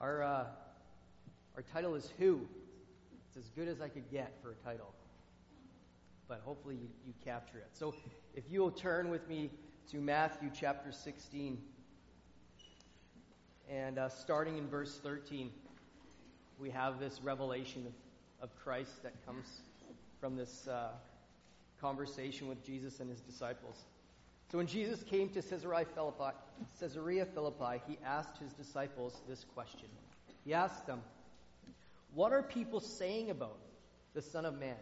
Our, uh, our title is Who. It's as good as I could get for a title. But hopefully you, you capture it. So if you will turn with me to Matthew chapter 16, and uh, starting in verse 13, we have this revelation of, of Christ that comes from this uh, conversation with Jesus and his disciples. So when Jesus came to Caesarea Philippi, he asked his disciples this question. He asked them, What are people saying about the Son of Man?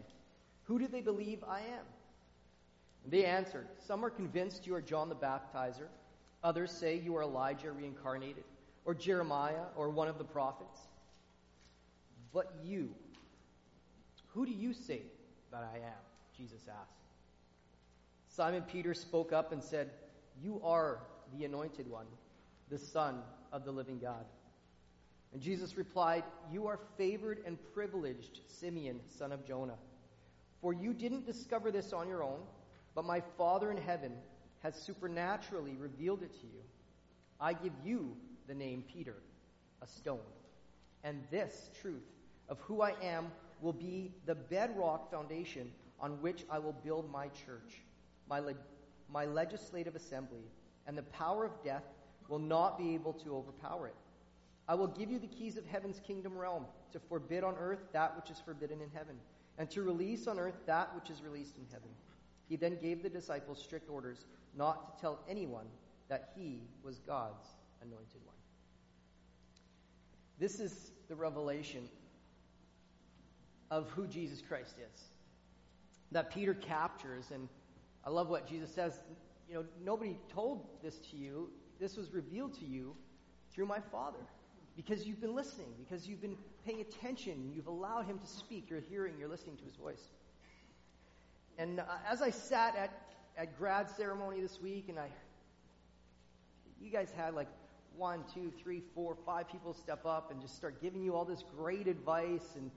Who do they believe I am? And they answered, Some are convinced you are John the Baptizer. Others say you are Elijah reincarnated, or Jeremiah, or one of the prophets. But you, who do you say that I am? Jesus asked. Simon Peter spoke up and said, You are the anointed one, the Son of the living God. And Jesus replied, You are favored and privileged, Simeon, son of Jonah. For you didn't discover this on your own, but my Father in heaven has supernaturally revealed it to you. I give you the name Peter, a stone. And this truth of who I am will be the bedrock foundation on which I will build my church my, le- my legislative assembly, and the power of death will not be able to overpower it. I will give you the keys of heaven's kingdom realm to forbid on earth that which is forbidden in heaven, and to release on earth that which is released in heaven. He then gave the disciples strict orders not to tell anyone that he was God's anointed one. This is the revelation of who Jesus Christ is. That Peter captures and I love what Jesus says. You know, nobody told this to you. This was revealed to you through my Father. Because you've been listening, because you've been paying attention, you've allowed him to speak, you're hearing, you're listening to his voice. And uh, as I sat at, at grad ceremony this week, and I, you guys had like one, two, three, four, five people step up and just start giving you all this great advice and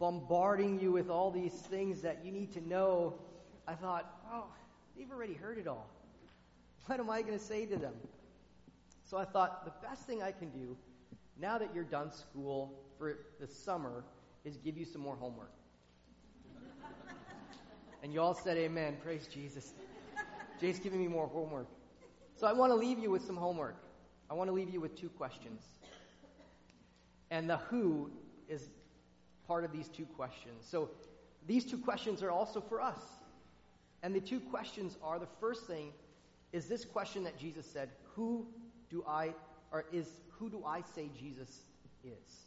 bombarding you with all these things that you need to know. I thought, oh, they've already heard it all. What am I going to say to them? So I thought the best thing I can do now that you're done school for the summer is give you some more homework. and you all said amen. Praise Jesus. Jay's giving me more homework. So I want to leave you with some homework. I want to leave you with two questions. And the who is part of these two questions. So these two questions are also for us. And the two questions are the first thing is this question that Jesus said, who do I or is who do I say Jesus is?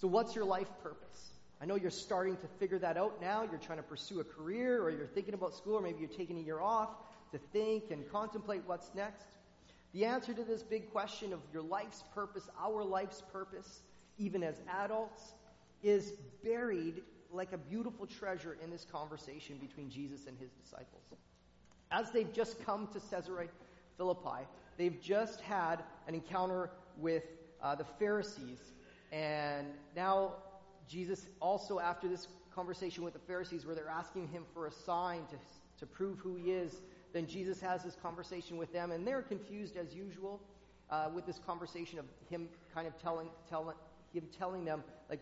So what's your life purpose? I know you're starting to figure that out now. You're trying to pursue a career or you're thinking about school or maybe you're taking a year off to think and contemplate what's next. The answer to this big question of your life's purpose, our life's purpose, even as adults, is buried like a beautiful treasure in this conversation between Jesus and his disciples. As they've just come to Caesarea Philippi, they've just had an encounter with uh, the Pharisees, and now Jesus also, after this conversation with the Pharisees, where they're asking him for a sign to, to prove who he is, then Jesus has this conversation with them, and they're confused as usual uh, with this conversation of him kind of telling, telling him telling them like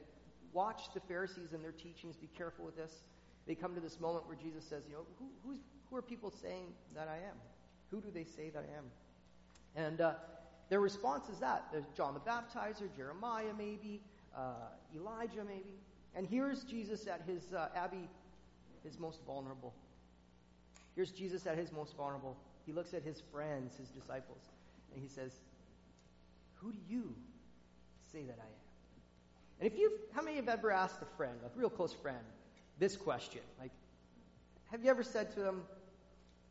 watch the Pharisees and their teachings. Be careful with this. They come to this moment where Jesus says, you know, who, who are people saying that I am? Who do they say that I am? And uh, their response is that. There's John the Baptizer, Jeremiah maybe, uh, Elijah maybe. And here's Jesus at his, uh, Abby, his most vulnerable. Here's Jesus at his most vulnerable. He looks at his friends, his disciples, and he says, Who do you say that I am? And if you've, how many have ever asked a friend, a real close friend, this question? Like, have you ever said to them,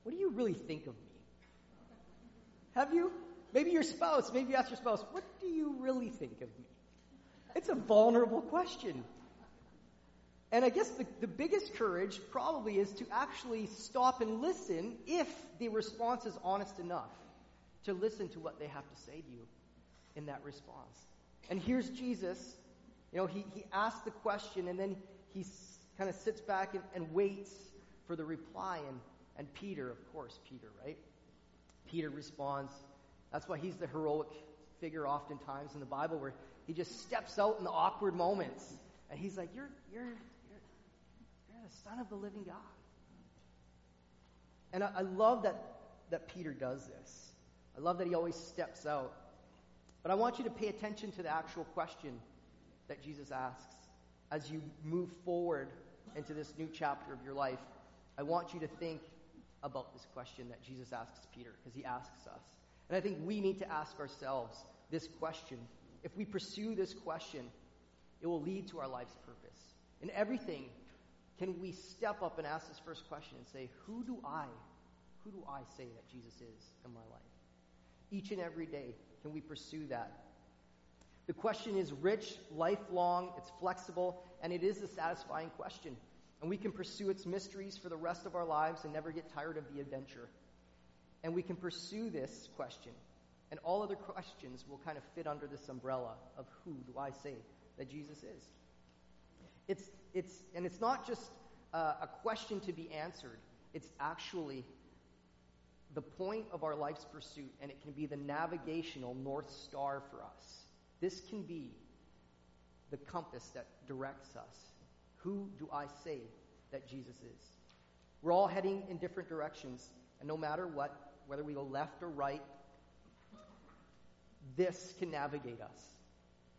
What do you really think of me? Have you? Maybe your spouse, maybe you ask your spouse, What do you really think of me? It's a vulnerable question. And I guess the, the biggest courage probably is to actually stop and listen if the response is honest enough to listen to what they have to say to you in that response. And here's Jesus you know, he, he asks the question and then he kind of sits back and, and waits for the reply. And, and Peter, of course, Peter, right? Peter responds. That's why he's the heroic figure oftentimes in the Bible where He just steps out in the awkward moments. And he's like, You're, you're, you're, you're the Son of the living God. And I, I love that, that Peter does this. I love that he always steps out. But I want you to pay attention to the actual question that Jesus asks as you move forward into this new chapter of your life. I want you to think about this question that Jesus asks Peter, because he asks us. And I think we need to ask ourselves this question. If we pursue this question, it will lead to our life's purpose. In everything, can we step up and ask this first question and say, Who do I, who do I say that Jesus is in my life? Each and every day, can we pursue that? The question is rich, lifelong, it's flexible, and it is a satisfying question. And we can pursue its mysteries for the rest of our lives and never get tired of the adventure. And we can pursue this question. And all other questions will kind of fit under this umbrella of who do I say that Jesus is? It's, it's, and it's not just uh, a question to be answered, it's actually the point of our life's pursuit, and it can be the navigational North Star for us. This can be the compass that directs us who do I say that Jesus is? We're all heading in different directions, and no matter what, whether we go left or right, this can navigate us.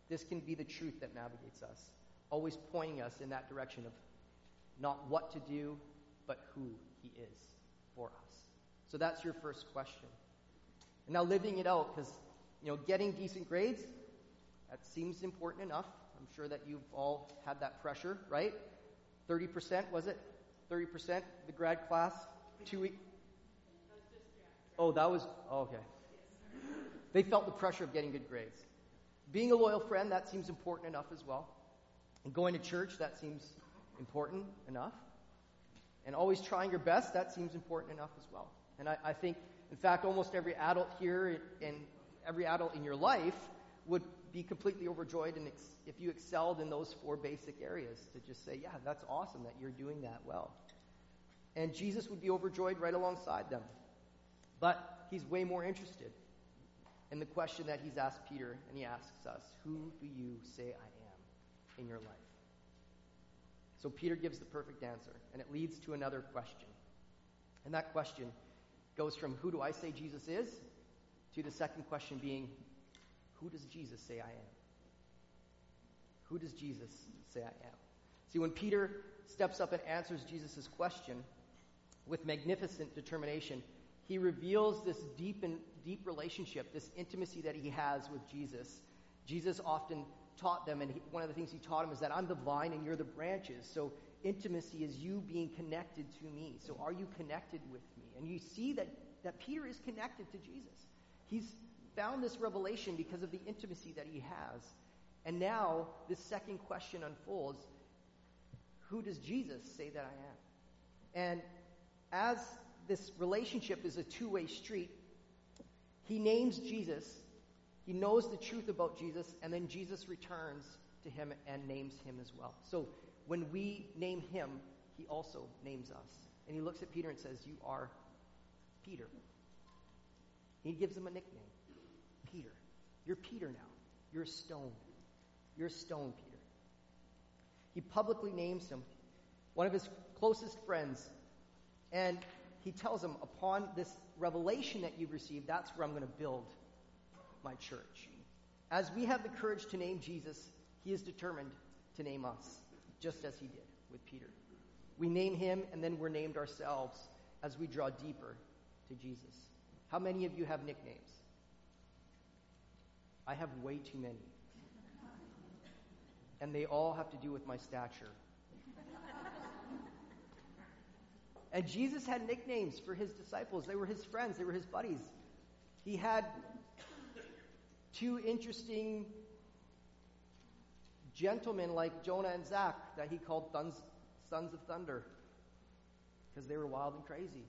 This can be the truth that navigates us, always pointing us in that direction of not what to do, but who He is for us. So that's your first question. And now living it out, because you know, getting decent grades, that seems important enough. I'm sure that you've all had that pressure, right? 30%, was it? 30%, the grad class? Two weeks? Oh, that was, oh, okay. They felt the pressure of getting good grades. Being a loyal friend, that seems important enough as well. And going to church, that seems important enough. And always trying your best, that seems important enough as well. And I, I think, in fact, almost every adult here and every adult in your life would be completely overjoyed and ex- if you excelled in those four basic areas to just say, yeah, that's awesome that you're doing that well. And Jesus would be overjoyed right alongside them. But he's way more interested in the question that he's asked Peter, and he asks us, Who do you say I am in your life? So Peter gives the perfect answer, and it leads to another question. And that question goes from who do I say Jesus is to the second question being, who does Jesus say I am? Who does Jesus say I am? See, when Peter steps up and answers Jesus' question with magnificent determination, he reveals this deep and deep relationship, this intimacy that he has with Jesus. Jesus often taught them, and he, one of the things he taught them is that I'm the vine and you're the branches. So intimacy is you being connected to me. So are you connected with me? And you see that, that Peter is connected to Jesus. He's found this revelation because of the intimacy that he has. And now this second question unfolds Who does Jesus say that I am? And as this relationship is a two way street, he names Jesus, he knows the truth about Jesus, and then Jesus returns to him and names him as well. So when we name him, he also names us. And he looks at Peter and says, You are Peter. He gives him a nickname. Peter. You're Peter now. You're a stone. You're a stone, Peter. He publicly names him one of his closest friends. And he tells him, upon this revelation that you've received, that's where I'm going to build my church. As we have the courage to name Jesus, he is determined to name us, just as he did with Peter. We name him, and then we're named ourselves as we draw deeper to Jesus. How many of you have nicknames? I have way too many. And they all have to do with my stature. and Jesus had nicknames for his disciples. They were his friends, they were his buddies. He had two interesting gentlemen like Jonah and Zach that he called sons of thunder because they were wild and crazy.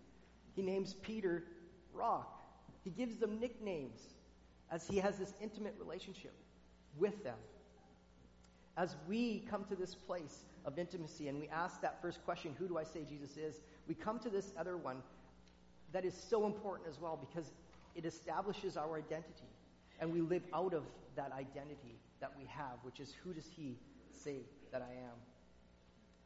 He names Peter Rock. He gives them nicknames as he has this intimate relationship with them. As we come to this place of intimacy and we ask that first question, who do I say Jesus is? We come to this other one that is so important as well because it establishes our identity and we live out of that identity that we have, which is who does he say that I am?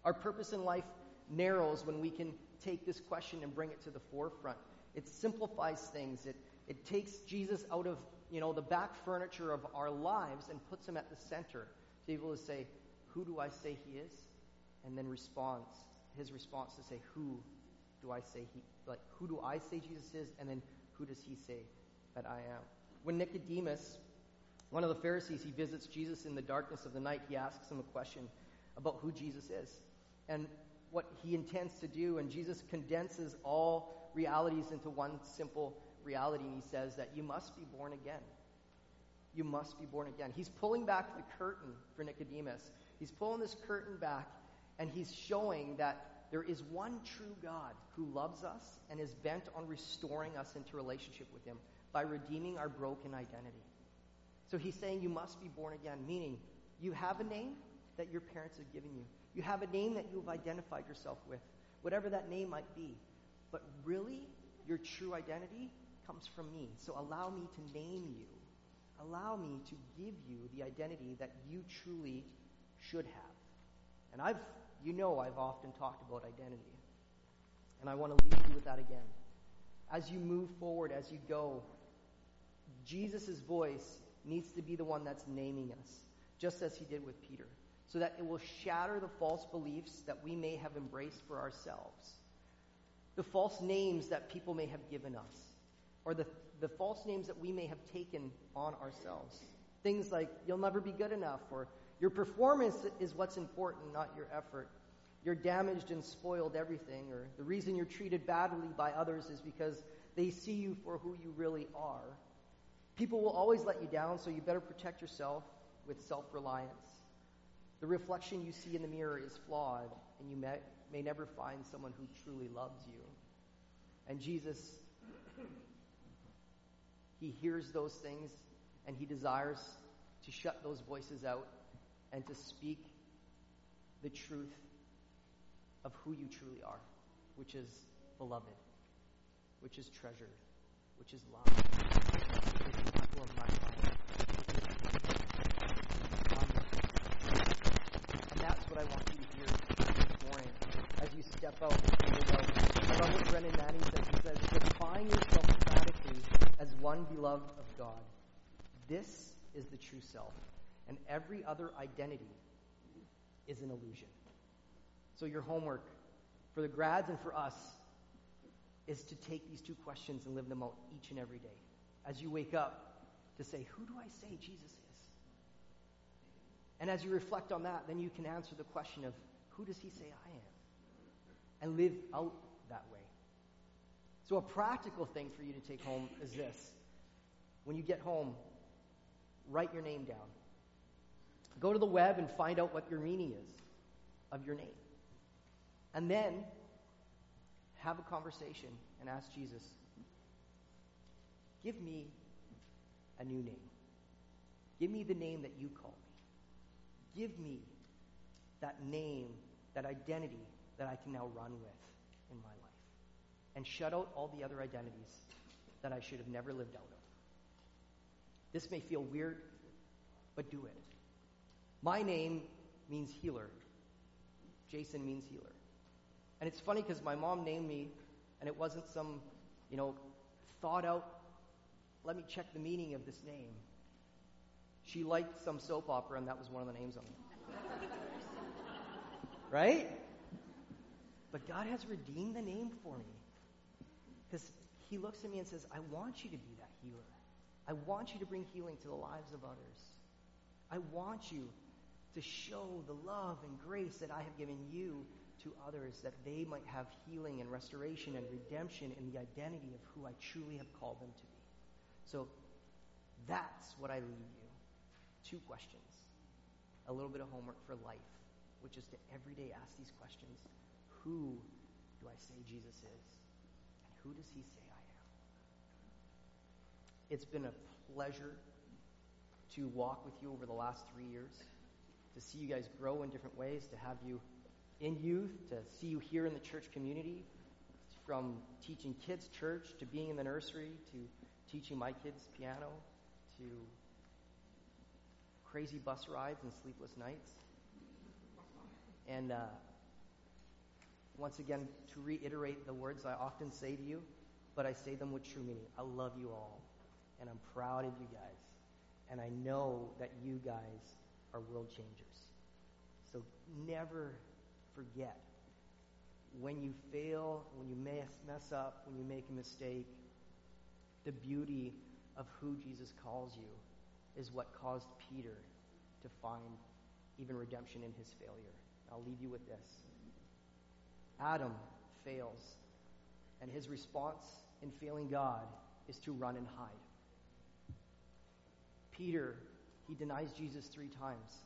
Our purpose in life narrows when we can take this question and bring it to the forefront. It simplifies things. It, it takes Jesus out of you know, the back furniture of our lives and puts him at the center to be able to say, Who do I say he is? And then response, his response to say, Who do I say he like who do I say Jesus is? And then who does he say that I am? When Nicodemus, one of the Pharisees, he visits Jesus in the darkness of the night, he asks him a question about who Jesus is. And what he intends to do, and Jesus condenses all realities into one simple reality, and he says that you must be born again. You must be born again. He's pulling back the curtain for Nicodemus. He's pulling this curtain back, and he's showing that there is one true God who loves us and is bent on restoring us into relationship with him by redeeming our broken identity. So he's saying you must be born again, meaning you have a name that your parents have given you. You have a name that you've identified yourself with, whatever that name might be. But really, your true identity comes from me. So allow me to name you. Allow me to give you the identity that you truly should have. And I've, you know, I've often talked about identity. And I want to leave you with that again. As you move forward, as you go, Jesus' voice needs to be the one that's naming us, just as he did with Peter, so that it will shatter the false beliefs that we may have embraced for ourselves, the false names that people may have given us or the, the false names that we may have taken on ourselves. Things like, you'll never be good enough, or your performance is what's important, not your effort. You're damaged and spoiled everything, or the reason you're treated badly by others is because they see you for who you really are. People will always let you down, so you better protect yourself with self reliance. The reflection you see in the mirror is flawed, and you may, may never find someone who truly loves you. And Jesus he hears those things and he desires to shut those voices out and to speak the truth of who you truly are, which is beloved, which is treasured, which is loved, the. And that's what I want you to hear this morning as you step out live out. I love what Brennan Manning says. He says, define yourself as one beloved of God. This is the true self. And every other identity is an illusion. So, your homework for the grads and for us is to take these two questions and live them out each and every day. As you wake up, to say, Who do I say Jesus is? And as you reflect on that, then you can answer the question of, Who does he say I am? And live out that way. So, a practical thing for you to take home is this. When you get home, write your name down. Go to the web and find out what your meaning is of your name. And then have a conversation and ask Jesus, give me a new name. Give me the name that you call me. Give me that name, that identity that I can now run with in my life and shut out all the other identities that I should have never lived out of. This may feel weird, but do it. My name means healer. Jason means healer. And it's funny because my mom named me, and it wasn't some, you know, thought out, let me check the meaning of this name. She liked some soap opera, and that was one of the names on it. right? But God has redeemed the name for me. Because he looks at me and says, I want you to be that healer. I want you to bring healing to the lives of others. I want you to show the love and grace that I have given you to others that they might have healing and restoration and redemption in the identity of who I truly have called them to be. So that's what I leave you. Two questions. A little bit of homework for life, which is to every day ask these questions. Who do I say Jesus is? Who does he say I am? It's been a pleasure to walk with you over the last three years, to see you guys grow in different ways, to have you in youth, to see you here in the church community, from teaching kids church to being in the nursery to teaching my kids piano to crazy bus rides and sleepless nights. And uh, once again, to reiterate the words I often say to you, but I say them with true meaning. I love you all, and I'm proud of you guys, and I know that you guys are world changers. So never forget when you fail, when you mess, mess up, when you make a mistake, the beauty of who Jesus calls you is what caused Peter to find even redemption in his failure. I'll leave you with this. Adam fails, and his response in failing God is to run and hide. Peter, he denies Jesus three times.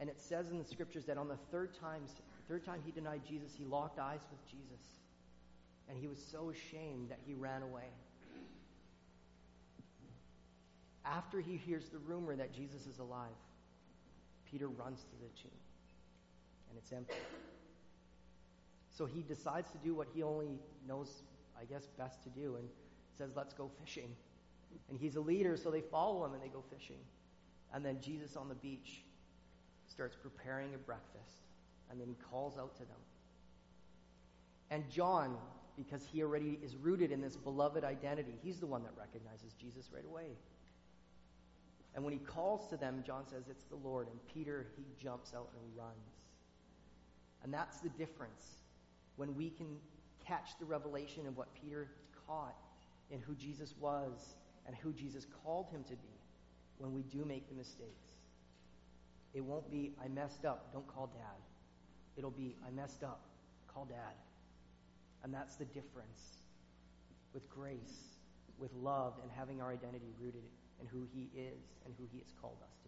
And it says in the scriptures that on the third time, third time he denied Jesus, he locked eyes with Jesus. And he was so ashamed that he ran away. After he hears the rumor that Jesus is alive, Peter runs to the tomb, and it's empty. So he decides to do what he only knows, I guess, best to do, and says, Let's go fishing. And he's a leader, so they follow him and they go fishing. And then Jesus on the beach starts preparing a breakfast, and then he calls out to them. And John, because he already is rooted in this beloved identity, he's the one that recognizes Jesus right away. And when he calls to them, John says, It's the Lord. And Peter, he jumps out and runs. And that's the difference. When we can catch the revelation of what Peter caught in who Jesus was and who Jesus called him to be when we do make the mistakes. It won't be, I messed up, don't call dad. It'll be, I messed up, call dad. And that's the difference with grace, with love, and having our identity rooted in who He is and who He has called us to be.